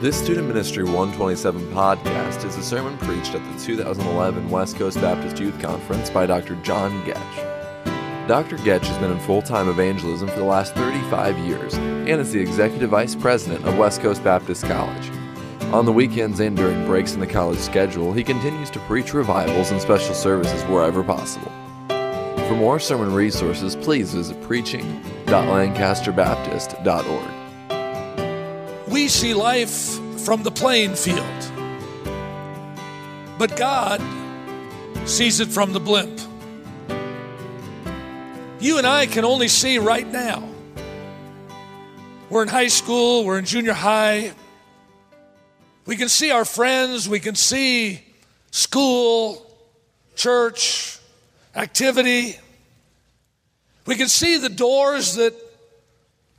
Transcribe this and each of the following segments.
This Student Ministry 127 podcast is a sermon preached at the 2011 West Coast Baptist Youth Conference by Dr. John Goetsch. Dr. Goetsch has been in full time evangelism for the last 35 years and is the Executive Vice President of West Coast Baptist College. On the weekends and during breaks in the college schedule, he continues to preach revivals and special services wherever possible. For more sermon resources, please visit preaching.lancasterbaptist.org. We see life from the playing field, but God sees it from the blimp. You and I can only see right now. We're in high school, we're in junior high. We can see our friends, we can see school, church, activity. We can see the doors that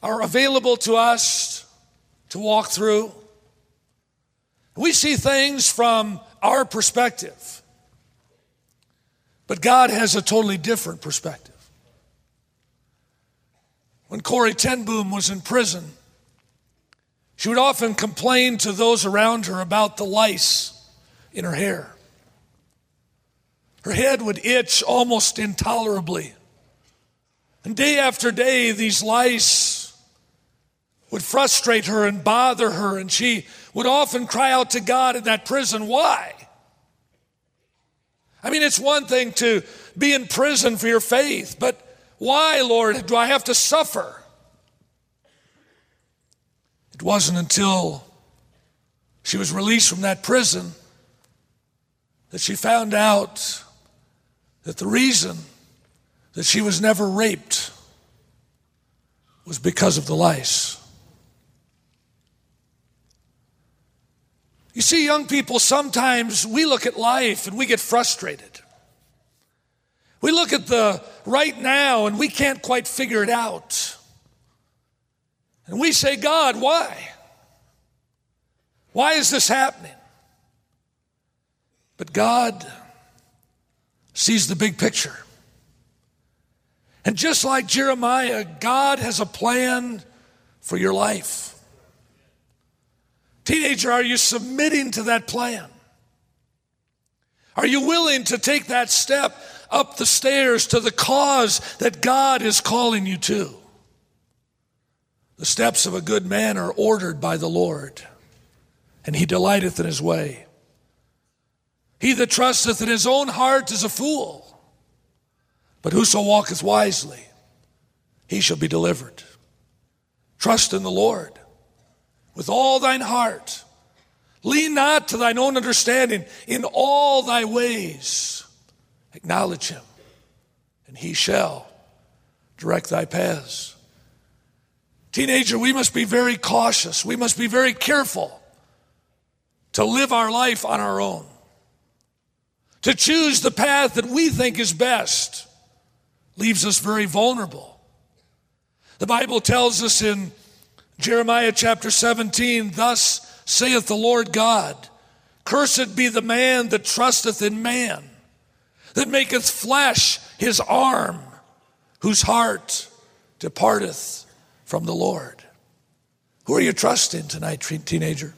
are available to us to walk through. We see things from our perspective, but God has a totally different perspective. When Corrie ten Boom was in prison, she would often complain to those around her about the lice in her hair. Her head would itch almost intolerably. And day after day, these lice would frustrate her and bother her, and she would often cry out to God in that prison, Why? I mean, it's one thing to be in prison for your faith, but why, Lord, do I have to suffer? It wasn't until she was released from that prison that she found out that the reason that she was never raped was because of the lice. You see, young people, sometimes we look at life and we get frustrated. We look at the right now and we can't quite figure it out. And we say, God, why? Why is this happening? But God sees the big picture. And just like Jeremiah, God has a plan for your life. Teenager, are you submitting to that plan? Are you willing to take that step up the stairs to the cause that God is calling you to? The steps of a good man are ordered by the Lord, and he delighteth in his way. He that trusteth in his own heart is a fool, but whoso walketh wisely, he shall be delivered. Trust in the Lord with all thine heart. Lean not to thine own understanding. In all thy ways, acknowledge him, and he shall direct thy paths. Teenager, we must be very cautious. We must be very careful to live our life on our own, to choose the path that we think is best leaves us very vulnerable. The Bible tells us in Jeremiah chapter 17, Thus saith the Lord God, Cursed be the man that trusteth in man, that maketh flesh his arm, whose heart departeth from the Lord. Who are you trusting tonight, teenager?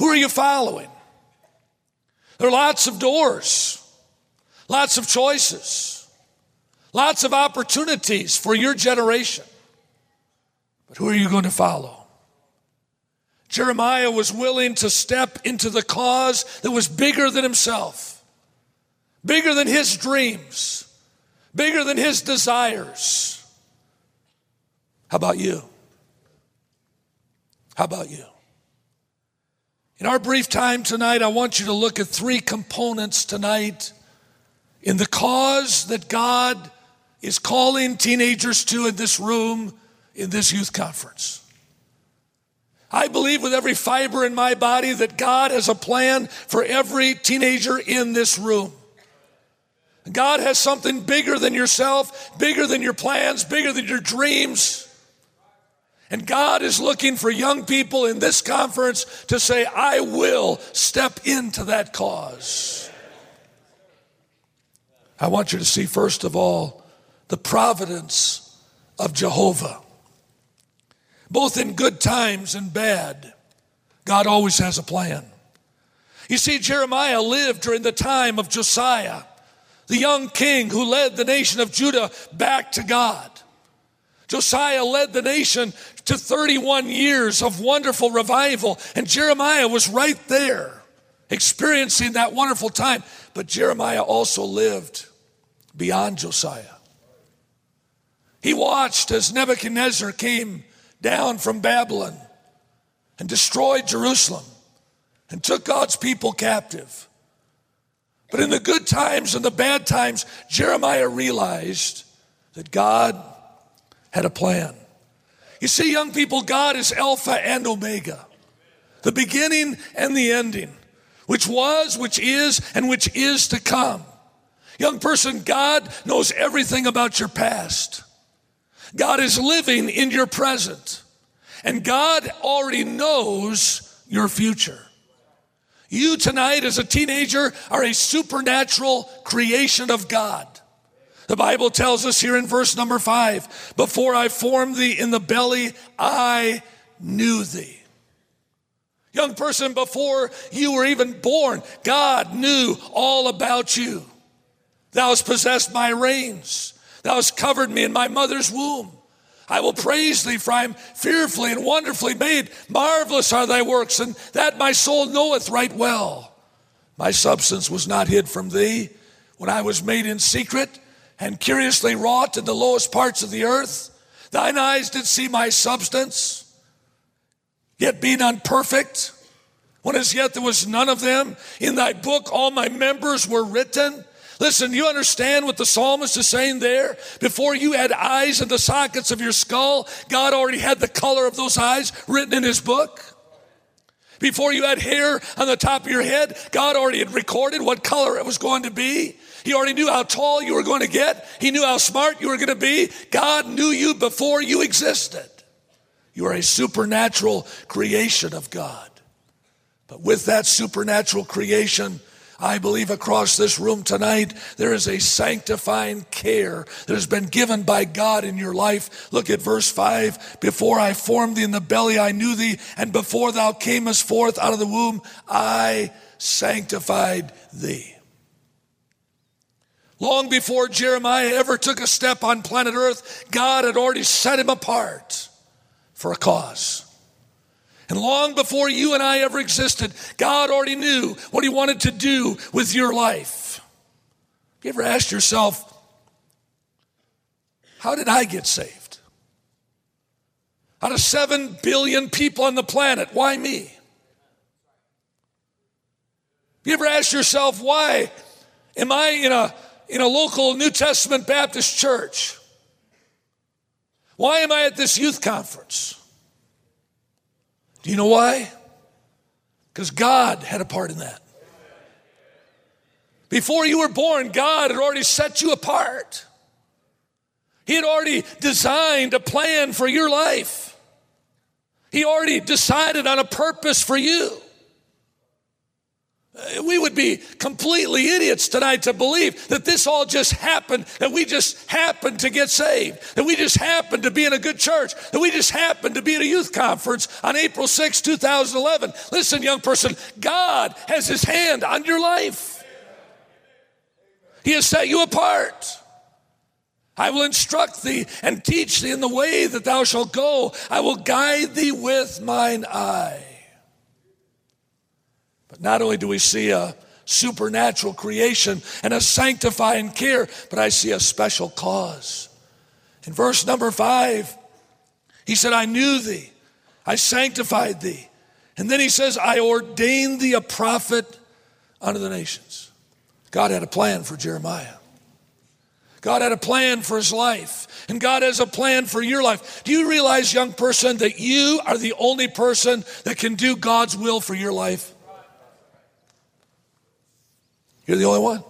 Who are you following? There are lots of doors, lots of choices, lots of opportunities for your generation. But who are you going to follow? Jeremiah was willing to step into the cause that was bigger than himself, bigger than his dreams, bigger than his desires. How about you? How about you? In our brief time tonight, I want you to look at three components tonight in the cause that God is calling teenagers to in this room in this youth conference. I believe with every fiber in my body that God has a plan for every teenager in this room. God has something bigger than yourself, bigger than your plans, bigger than your dreams. And God is looking for young people in this conference to say, I will step into that cause. I want you to see, first of all, the providence of Jehovah both in good times and bad. God always has a plan. You see, Jeremiah lived during the time of Josiah, the young king who led the nation of Judah back to God. Josiah led the nation to 31 years of wonderful revival, and Jeremiah was right there experiencing that wonderful time. But Jeremiah also lived beyond Josiah. He watched as Nebuchadnezzar came down from Babylon and destroyed Jerusalem and took God's people captive. But in the good times and the bad times, Jeremiah realized that God had a plan. You see, young people, God is Alpha and Omega, the beginning and the ending, which was, which is, and which is to come. Young person, God knows everything about your past. God is living in your present. And God already knows your future. You tonight, as a teenager, are a supernatural creation of God. The Bible tells us here in verse number five before I formed thee in the belly, I knew thee. Young person, before you were even born, God knew all about you. Thou hast possessed my reins. Thou hast covered me in my mother's womb. I will praise thee, for I am fearfully and wonderfully made. Marvelous are thy works, and that my soul knoweth right well. My substance was not hid from thee when I was made in secret and curiously wrought in the lowest parts of the earth. Thine eyes did see my substance, yet being unperfect, when as yet there was none of them. In thy book all my members were written Listen, you understand what the psalmist is saying there? Before you had eyes in the sockets of your skull, God already had the color of those eyes written in his book. Before you had hair on the top of your head, God already had recorded what color it was going to be. He already knew how tall you were going to get. He knew how smart you were going to be. God knew you before you existed. You are a supernatural creation of God. But with that supernatural creation, I believe across this room tonight, there is a sanctifying care that has been given by God in your life. Look at verse 5. Before I formed thee in the belly, I knew thee, and before thou camest forth out of the womb, I sanctified thee. Long before Jeremiah ever took a step on planet Earth, God had already set him apart for a cause. And long before you and I ever existed, God already knew what He wanted to do with your life. You ever asked yourself, how did I get saved? Out of seven billion people on the planet, why me? You ever asked yourself, why am I in a, in a local New Testament Baptist church? Why am I at this youth conference? Do you know why? Because God had a part in that. Before you were born, God had already set you apart. He had already designed a plan for your life. He already decided on a purpose for you. Be completely idiots tonight to believe that this all just happened, that we just happened to get saved, that we just happened to be in a good church, that we just happened to be at a youth conference on April 6, 2011. Listen, young person, God has his hand on your life. He has set you apart. I will instruct thee and teach thee in the way that thou shalt go. I will guide thee with mine eye. But not only do we see a supernatural creation and a sanctifying care, but I see a special cause. In verse number five, he said, I knew thee, I sanctified thee. And then he says, I ordained thee a prophet unto the nations. God had a plan for Jeremiah. God had a plan for his life, and God has a plan for your life. Do you realize, young person, that you are the only person that can do God's will for your life? You're the only one.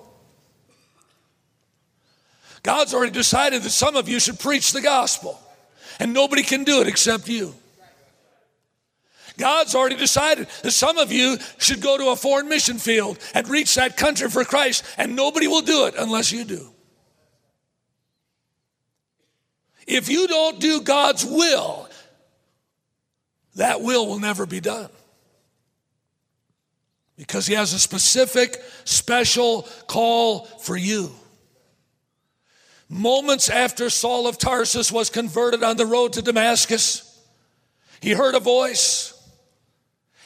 God's already decided that some of you should preach the gospel, and nobody can do it except you. God's already decided that some of you should go to a foreign mission field and reach that country for Christ, and nobody will do it unless you do. If you don't do God's will, that will will never be done. Because He has a specific, special call for you. Moments after Saul of Tarsus was converted on the road to Damascus, he heard a voice.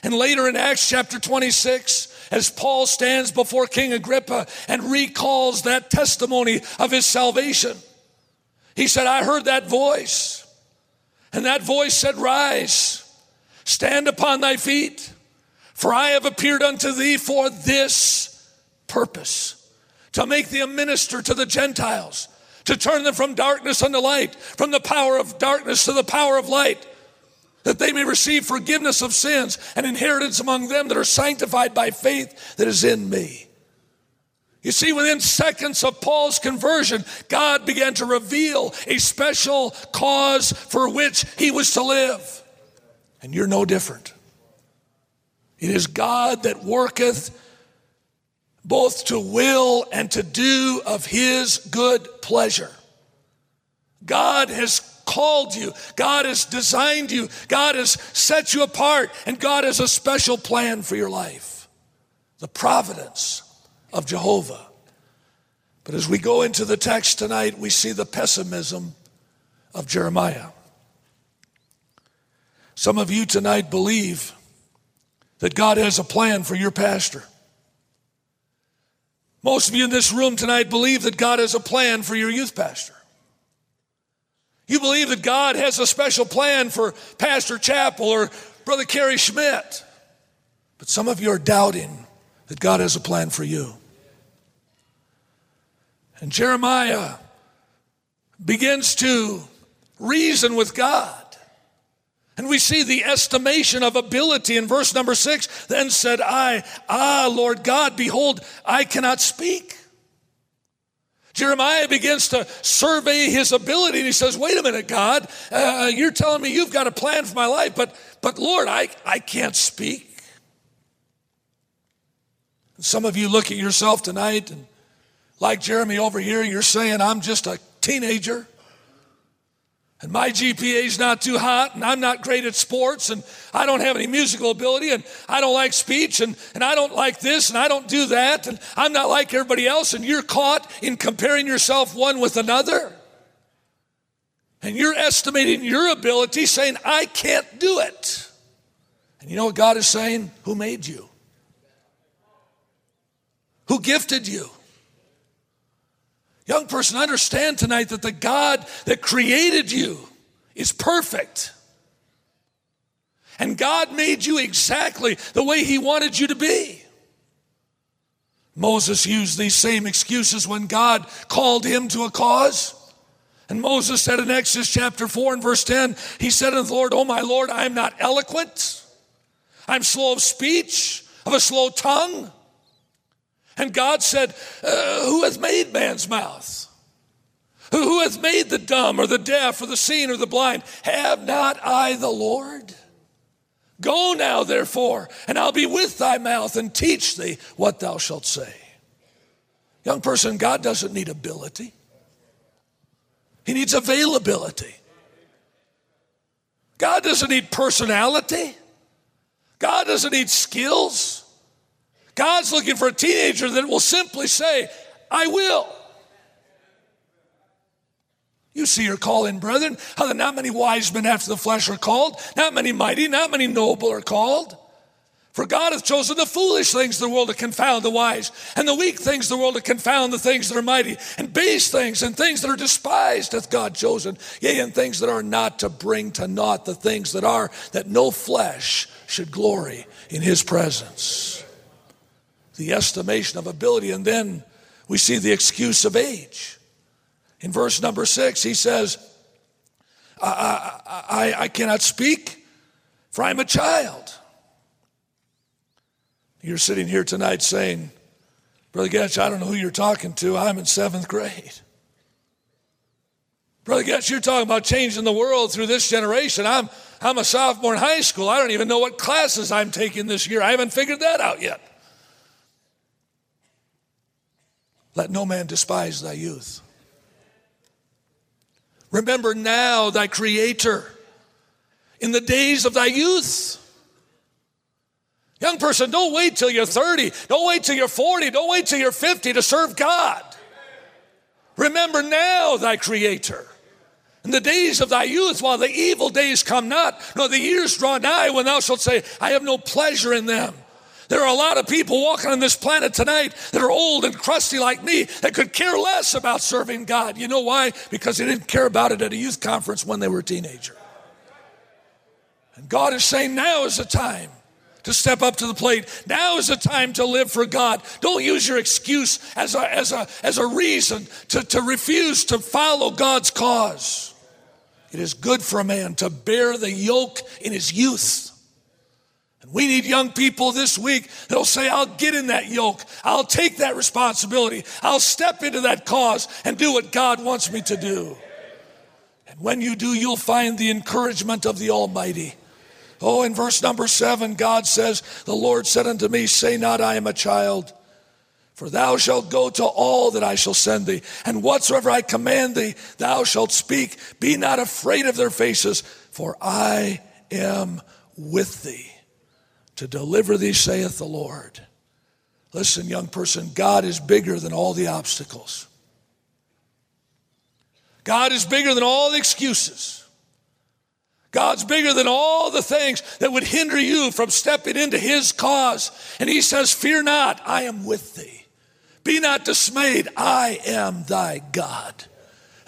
And later in Acts chapter 26, as Paul stands before King Agrippa and recalls that testimony of his salvation, he said, I heard that voice. And that voice said, Rise, stand upon thy feet, for I have appeared unto thee for this purpose, to make thee a minister to the Gentiles to turn them from darkness unto light, from the power of darkness to the power of light, that they may receive forgiveness of sins and inheritance among them that are sanctified by faith that is in me. You see, within seconds of Paul's conversion, God began to reveal a special cause for which he was to live. And you're no different. It is God that worketh both to will and to do of his good pleasure. God has called you, God has designed you, God has set you apart, and God has a special plan for your life. The providence of Jehovah. But as we go into the text tonight, we see the pessimism of Jeremiah. Some of you tonight believe that God has a plan for your pastor. Most of you in this room tonight believe that God has a plan for your youth pastor. You believe that God has a special plan for Pastor Chappell or Brother Kerry Schmidt. But some of you are doubting that God has a plan for you. And Jeremiah begins to reason with God. And we see the estimation of ability in verse number six. Then said I, Ah, Lord God, behold, I cannot speak. Jeremiah begins to survey his ability and he says, Wait a minute, God, uh, you're telling me you've got a plan for my life, but, but Lord, I, I can't speak. And some of you look at yourself tonight and, like Jeremy over here, you're saying, I'm just a teenager and my GPA is not too hot, and I'm not great at sports, and I don't have any musical ability, and I don't like speech, and, and I don't like this, and I don't do that, and I'm not like everybody else, and you're caught in comparing yourself one with another. And you're estimating your ability, saying, I can't do it. And you know what God is saying? Who made you? Who gifted you? Young person, understand tonight that the God that created you is perfect. And God made you exactly the way He wanted you to be. Moses used these same excuses when God called him to a cause. And Moses said in Exodus chapter 4 and verse 10, he said unto the Lord, Oh my Lord, I am not eloquent. I'm slow of speech, of a slow tongue. And God said, uh, Who has made man's mouth? Who, who hath made the dumb or the deaf or the seen or the blind? Have not I the Lord? Go now, therefore, and I'll be with thy mouth and teach thee what thou shalt say. Young person, God doesn't need ability, He needs availability. God doesn't need personality, God doesn't need skills. God's looking for a teenager that will simply say, I will. You see your calling, brethren, how that not many wise men after the flesh are called, not many mighty, not many noble are called. For God hath chosen the foolish things of the world to confound the wise, and the weak things of the world to confound the things that are mighty, and base things and things that are despised hath God chosen, yea, and things that are not to bring to naught the things that are, that no flesh should glory in his presence the estimation of ability. And then we see the excuse of age. In verse number six, he says, I, I, I I cannot speak, for I'm a child. You're sitting here tonight saying, Brother Goetsch, I don't know who you're talking to. I'm in seventh grade. Brother Goetsch, you're talking about changing the world through this generation. I'm, I'm a sophomore in high school. I don't even know what classes I'm taking this year. I haven't figured that out yet. Let no man despise thy youth. Remember now thy Creator in the days of thy youth. Young person, don't wait till you're 30. Don't wait till you're 40. Don't wait till you're 50 to serve God. Remember now thy Creator. In the days of thy youth, while the evil days come not, nor the years draw nigh, when thou shalt say, I have no pleasure in them. There are a lot of people walking on this planet tonight that are old and crusty like me that could care less about serving God. You know why? Because they didn't care about it at a youth conference when they were a teenager. And God is saying now is the time to step up to the plate. Now is the time to live for God. Don't use your excuse as a, as a, as a reason to, to refuse to follow God's cause. It is good for a man to bear the yoke in his youth. And we need young people this week that'll say, I'll get in that yoke. I'll take that responsibility. I'll step into that cause and do what God wants me to do. And when you do, you'll find the encouragement of the Almighty. Oh, in verse number seven, God says, The Lord said unto me, Say not, I am a child. For thou shalt go to all that I shall send thee, and whatsoever I command thee, thou shalt speak. Be not afraid of their faces, for I am with thee to deliver thee, saith the Lord. Listen, young person, God is bigger than all the obstacles. God is bigger than all the excuses. God's bigger than all the things that would hinder you from stepping into His cause. And He says, Fear not, I am with thee. Be not dismayed, I am thy God.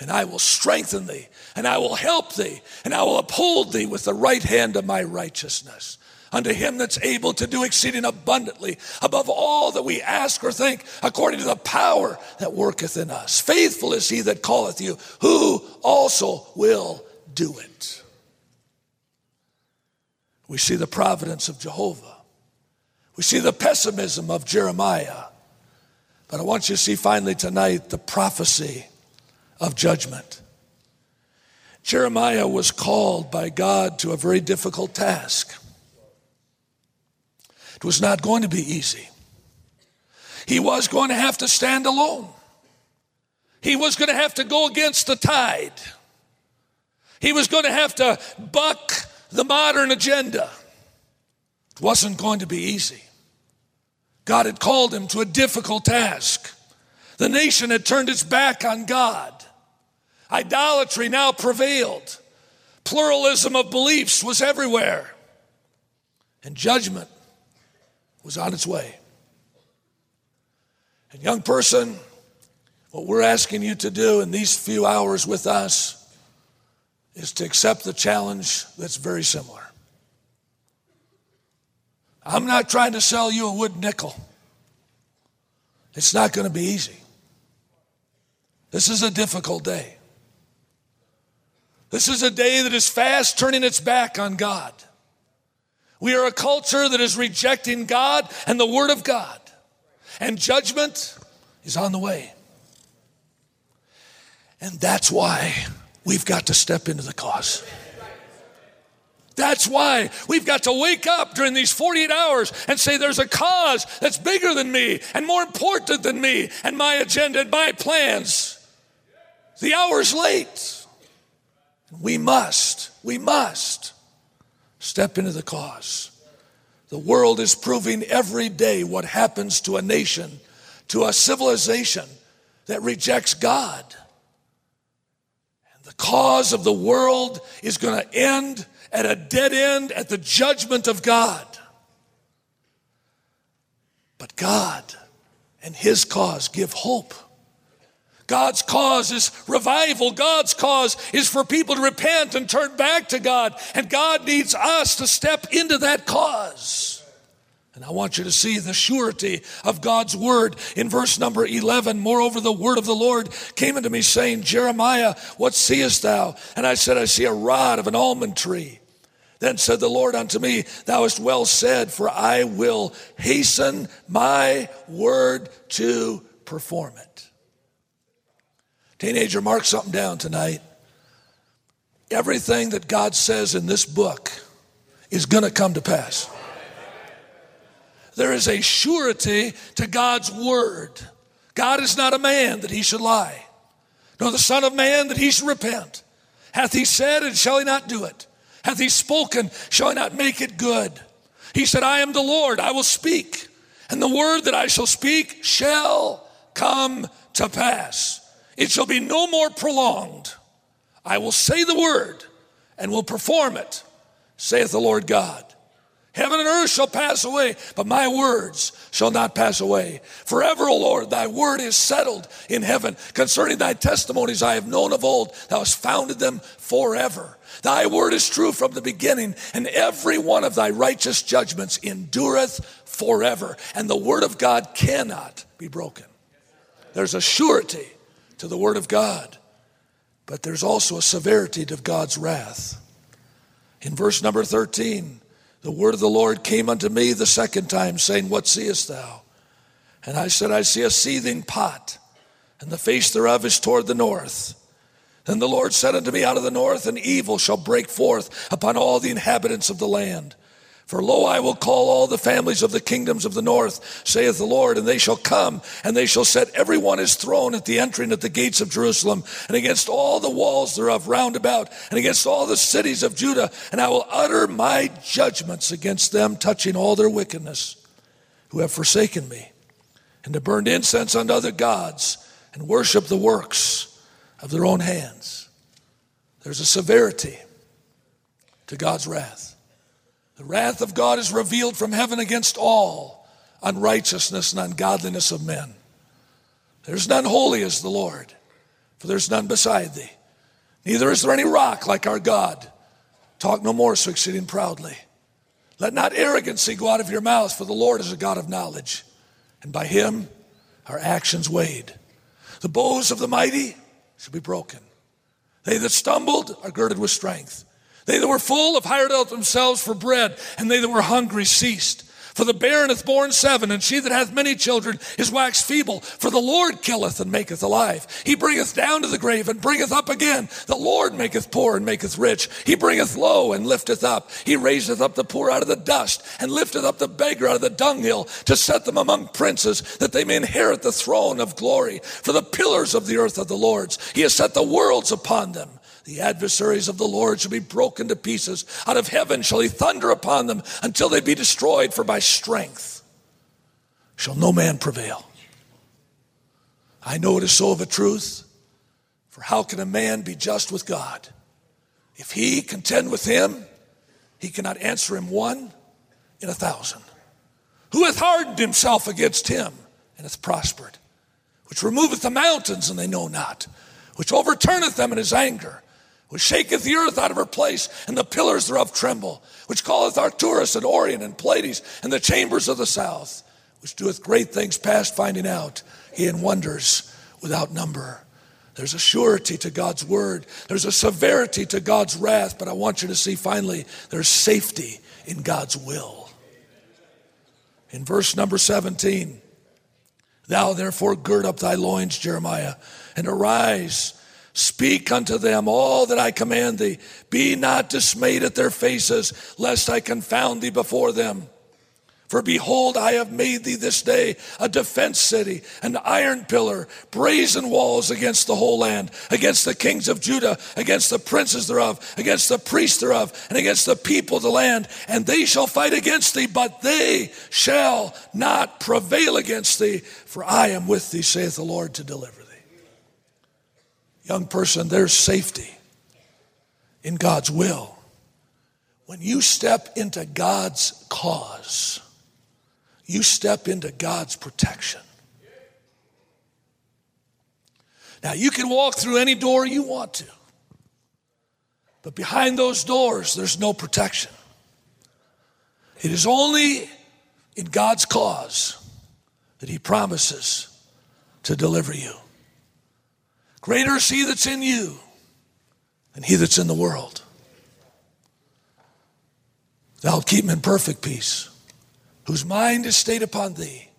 And I will strengthen thee, and I will help thee, and I will uphold thee with the right hand of my righteousness. Unto him that's able to do exceeding abundantly above all that we ask or think, according to the power that worketh in us. Faithful is he that calleth you, who also will do it. We see the providence of Jehovah. We see the pessimism of Jeremiah. But I want you to see finally tonight the prophecy of judgment. Jeremiah was called by God to a very difficult task. It was not going to be easy. He was going to have to stand alone. He was going to have to go against the tide. He was going to have to buck the modern agenda. It wasn't going to be easy. God had called him to a difficult task. The nation had turned its back on God. Idolatry now prevailed. Pluralism of beliefs was everywhere. And judgment was on its way. And, young person, what we're asking you to do in these few hours with us is to accept the challenge that's very similar. I'm not trying to sell you a wood nickel. It's not going to be easy. This is a difficult day. This is a day that is fast turning its back on God. We are a culture that is rejecting God and the Word of God, and judgment is on the way. And that's why we've got to step into the cause. That's why we've got to wake up during these 48 hours and say there's a cause that's bigger than me and more important than me and my agenda and my plans. The hour's late. We must, we must step into the cause. The world is proving every day what happens to a nation, to a civilization that rejects God And the cause of the world is going to end at a dead end at the judgment of God. But God and His cause give hope. God's cause is revival. God's cause is for people to repent and turn back to God. And God needs us to step into that cause. And I want you to see the surety of God's word in verse number 11. Moreover, the word of the Lord came unto me, saying, Jeremiah, what seest thou? And I said, I see a rod of an almond tree. Then said the Lord unto me, Thou hast well said, for I will hasten my word to perform it. Teenager, mark something down tonight. Everything that God says in this book is going to come to pass. There is a surety to God's word. God is not a man that he should lie, nor the Son of Man that he should repent. Hath he said, and shall he not do it? Hath he spoken, shall he not make it good? He said, I am the Lord, I will speak, and the word that I shall speak shall come to pass. It shall be no more prolonged. I will say the word and will perform it, saith the Lord God. Heaven and earth shall pass away, but my words shall not pass away. Forever, O Lord, thy word is settled in heaven. Concerning thy testimonies I have known of old, thou hast founded them forever. Thy word is true from the beginning, and every one of thy righteous judgments endureth forever. And the word of God cannot be broken. There's a surety to the word of God, but there's also a severity to God's wrath. In verse number 13, the word of the Lord came unto me the second time, saying, What seest thou? And I said, I see a seething pot, and the face thereof is toward the north. Then the Lord said unto me, Out of the north an evil shall break forth upon all the inhabitants of the land. For lo, I will call all the families of the kingdoms of the north, saith the Lord, and they shall come, and they shall set every one his throne at the entering at the gates of Jerusalem, and against all the walls thereof round about, and against all the cities of Judah, and I will utter my judgments against them, touching all their wickedness, who have forsaken me, and have burned incense unto other gods, and worship the works of their own hands. There's a severity to God's wrath. The wrath of God is revealed from heaven against all unrighteousness and ungodliness of men. There's none holy as the Lord, for there's none beside thee. Neither is there any rock like our God. Talk no more so exceeding proudly. Let not arrogancy go out of your mouth, for the Lord is a God of knowledge, and by him our actions weighed. The bows of the mighty shall be broken. They that stumbled are girded with strength. They that were full have hired out themselves for bread, and they that were hungry ceased. For the barren hath borne seven, and she that hath many children is waxed feeble. For the Lord killeth and maketh alive. He bringeth down to the grave and bringeth up again. The Lord maketh poor and maketh rich. He bringeth low and lifteth up. He raiseth up the poor out of the dust and lifteth up the beggar out of the dunghill to set them among princes, that they may inherit the throne of glory. For the pillars of the earth are the Lord's. He has set the worlds upon them. The adversaries of the Lord shall be broken to pieces. Out of heaven shall he thunder upon them until they be destroyed, for by strength shall no man prevail. I know it is so of a truth, for how can a man be just with God? If he contend with him, he cannot answer him one in a thousand. Who hath hardened himself against him and hath prospered? Which removeth the mountains and they know not, which overturneth them in his anger which shaketh the earth out of her place, and the pillars thereof tremble, which calleth Arcturus and Orion and Pleiades, and the chambers of the south, which doeth great things past finding out, he in wonders without number. There's a surety to God's word. There's a severity to God's wrath, but I want you to see finally, there's safety in God's will. In verse number 17, thou therefore gird up thy loins, Jeremiah, and arise Speak unto them all that I command thee. Be not dismayed at their faces, lest I confound thee before them. For behold, I have made thee this day a defense city, an iron pillar, brazen walls against the whole land, against the kings of Judah, against the princes thereof, against the priests thereof, and against the people of the land. And they shall fight against thee, but they shall not prevail against thee, for I am with thee, saith the Lord, to deliver thee. Young person, there's safety in God's will. When you step into God's cause, you step into God's protection. Now, you can walk through any door you want to, but behind those doors, there's no protection. It is only in God's cause that He promises to deliver you. Greater is he that's in you than he that's in the world. Thou keep him in perfect peace, whose mind is stayed upon thee,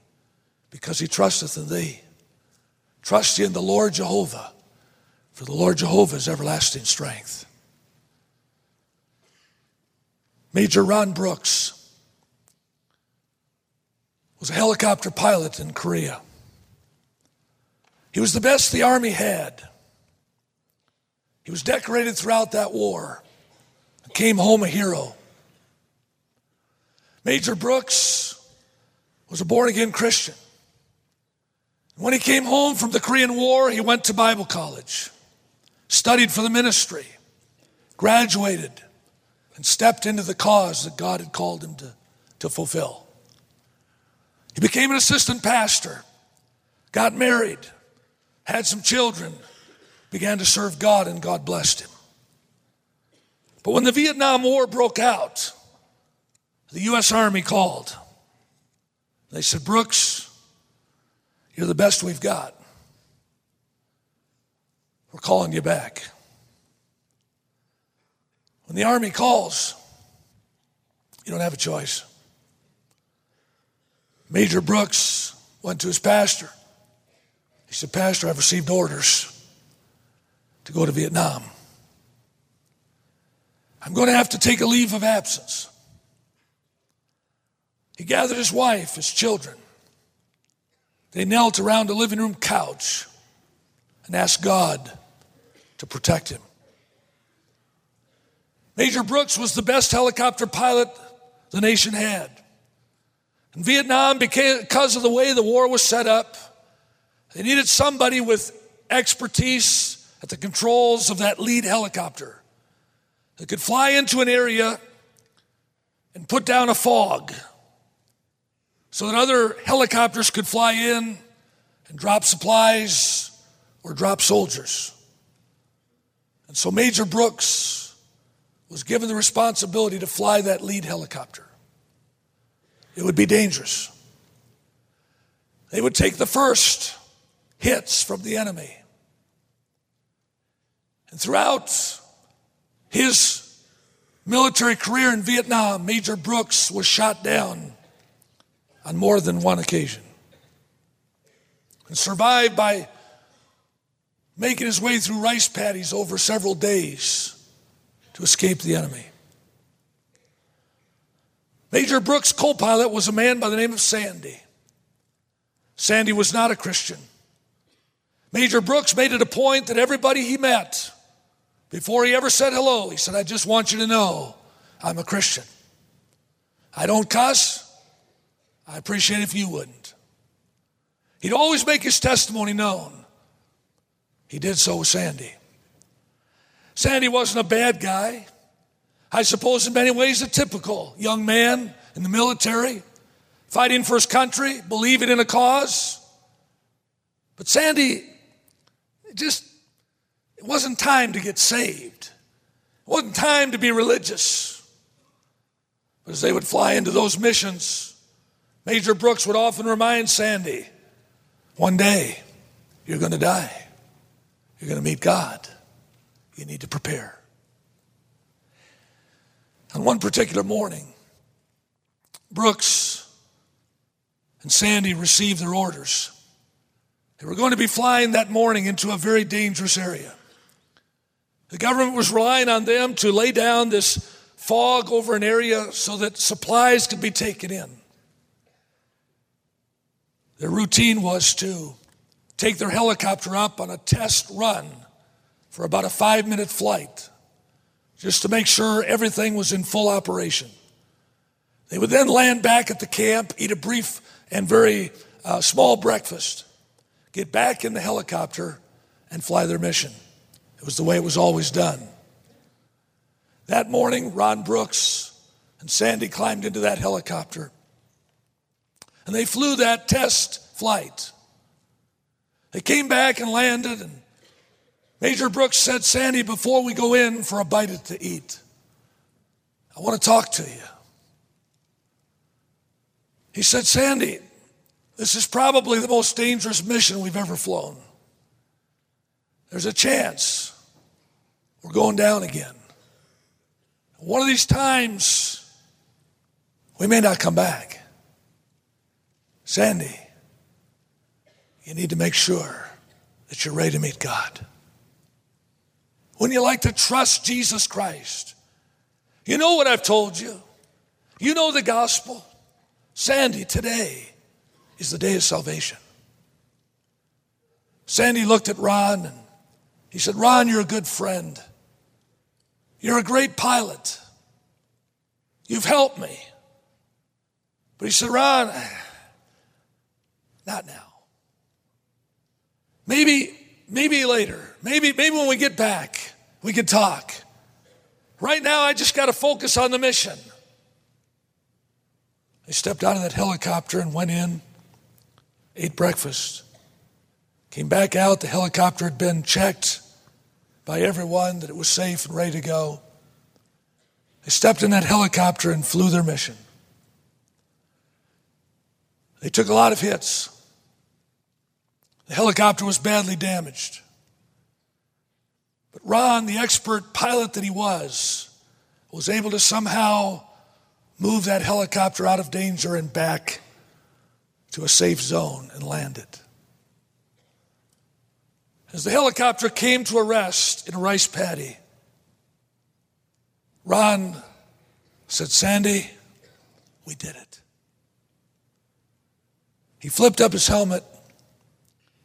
because he trusteth in thee. Trust ye in the Lord Jehovah, for the Lord Jehovah is everlasting strength. Major Ron Brooks was a helicopter pilot in Korea. He was the best the Army had. He was decorated throughout that war, came home a hero. Major Brooks was a born again Christian. When he came home from the Korean War, he went to Bible college, studied for the ministry, graduated, and stepped into the cause that God had called him to, to fulfill. He became an assistant pastor, got married, had some children, began to serve God, and God blessed him. But when the Vietnam War broke out, the U.S. Army called. They said, Brooks, you're the best we've got. We're calling you back. When the Army calls, you don't have a choice. Major Brooks went to his pastor. He said, Pastor, I've received orders to go to Vietnam. I'm going to have to take a leave of absence. He gathered his wife, his children. They knelt around a living room couch and asked God to protect him. Major Brooks was the best helicopter pilot the nation had. In Vietnam, because of the way the war was set up, they needed somebody with expertise at the controls of that lead helicopter that could fly into an area and put down a fog so that other helicopters could fly in and drop supplies or drop soldiers. And so Major Brooks was given the responsibility to fly that lead helicopter. It would be dangerous. They would take the first hits from the enemy. And throughout his military career in Vietnam, Major Brooks was shot down on more than one occasion and survived by making his way through rice paddies over several days to escape the enemy. Major Brooks' co pilot was a man by the name of Sandy. Sandy was not a Christian. Major Brooks made it a point that everybody he met, before he ever said hello, he said, I just want you to know I'm a Christian. I don't cuss. I appreciate if you wouldn't. He'd always make his testimony known. He did so with Sandy. Sandy wasn't a bad guy. I suppose, in many ways, a typical young man in the military, fighting for his country, believing in a cause. But Sandy, it just, it wasn't time to get saved. It wasn't time to be religious. But as they would fly into those missions, Major Brooks would often remind Sandy one day, you're going to die. You're going to meet God. You need to prepare. On one particular morning, Brooks and Sandy received their orders. They were going to be flying that morning into a very dangerous area. The government was relying on them to lay down this fog over an area so that supplies could be taken in. Their routine was to take their helicopter up on a test run for about a five minute flight, just to make sure everything was in full operation. They would then land back at the camp, eat a brief and very uh, small breakfast, get back in the helicopter, and fly their mission. It was the way it was always done. That morning, Ron Brooks and Sandy climbed into that helicopter and they flew that test flight. They came back and landed, and Major Brooks said, Sandy, before we go in for a bite to eat, I want to talk to you. He said, Sandy, this is probably the most dangerous mission we've ever flown. There's a chance we're going down again. One of these times, we may not come back. Sandy, you need to make sure that you're ready to meet God. Wouldn't you like to trust Jesus Christ? You know what I've told you. You know the gospel. Sandy, today is the day of salvation. Sandy looked at Ron and he said, Ron, you're a good friend. You're a great pilot. You've helped me. But he said, Ron, not now. Maybe, maybe later. Maybe, maybe when we get back, we can talk. Right now, I just got to focus on the mission. They stepped out of that helicopter and went in, ate breakfast, came back out. The helicopter had been checked by everyone that it was safe and ready to go. They stepped in that helicopter and flew their mission. They took a lot of hits. The helicopter was badly damaged. But Ron, the expert pilot that he was, was able to somehow move that helicopter out of danger and back to a safe zone and landed. As the helicopter came to a rest in a rice paddy, Ron said, Sandy, we did it. He flipped up his helmet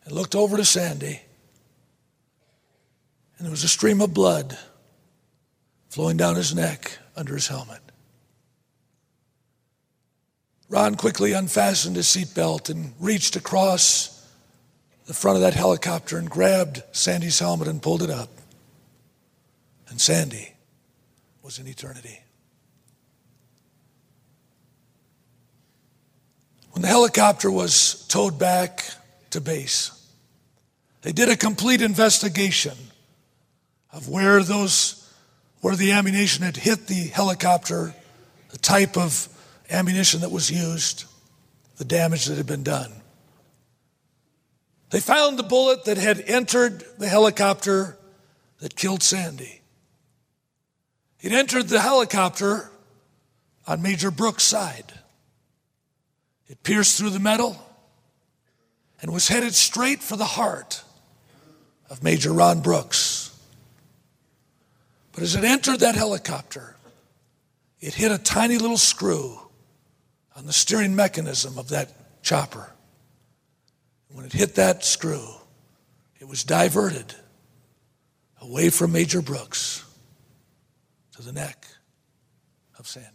and looked over to Sandy, and there was a stream of blood flowing down his neck under his helmet. Ron quickly unfastened his seatbelt and reached across the front of that helicopter and grabbed Sandy's helmet and pulled it up. And Sandy was in eternity. When the helicopter was towed back to base, they did a complete investigation of where those where the ammunition had hit the helicopter, the type of ammunition that was used, the damage that had been done. They found the bullet that had entered the helicopter that killed Sandy. It entered the helicopter on Major Brooks' side. It pierced through the metal and was headed straight for the heart of Major Ron Brooks. But as it entered that helicopter, it hit a tiny little screw on the steering mechanism of that chopper. When it hit that screw, it was diverted away from Major Brooks to the neck of Sandy.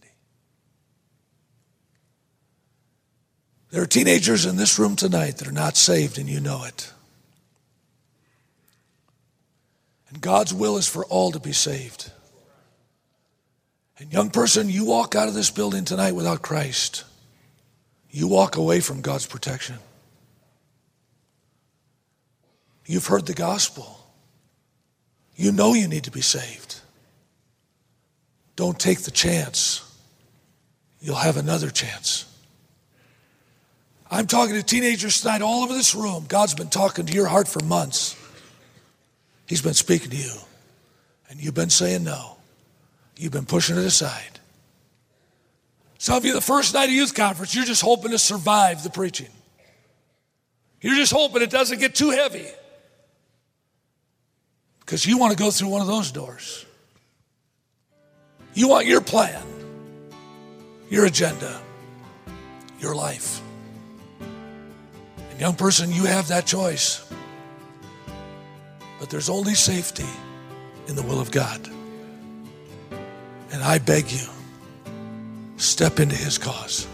There are teenagers in this room tonight that are not saved, and you know it. And God's will is for all to be saved. And, young person, you walk out of this building tonight without Christ, you walk away from God's protection. You've heard the gospel. You know you need to be saved. Don't take the chance. You'll have another chance. I'm talking to teenagers tonight all over this room. God's been talking to your heart for months. He's been speaking to you, and you've been saying no. You've been pushing it aside. Some of you, the first night of youth conference, you're just hoping to survive the preaching. You're just hoping it doesn't get too heavy because you want to go through one of those doors. You want your plan, your agenda, your life. And, young person, you have that choice. But there's only safety in the will of God. And I beg you, step into his cause.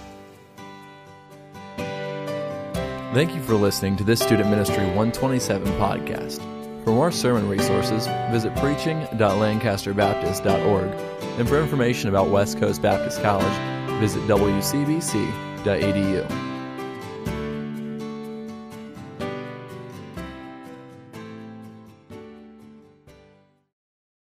Thank you for listening to this Student Ministry 127 podcast. For more sermon resources, visit preaching.lancasterbaptist.org. And for information about West Coast Baptist College, visit wcbc.edu.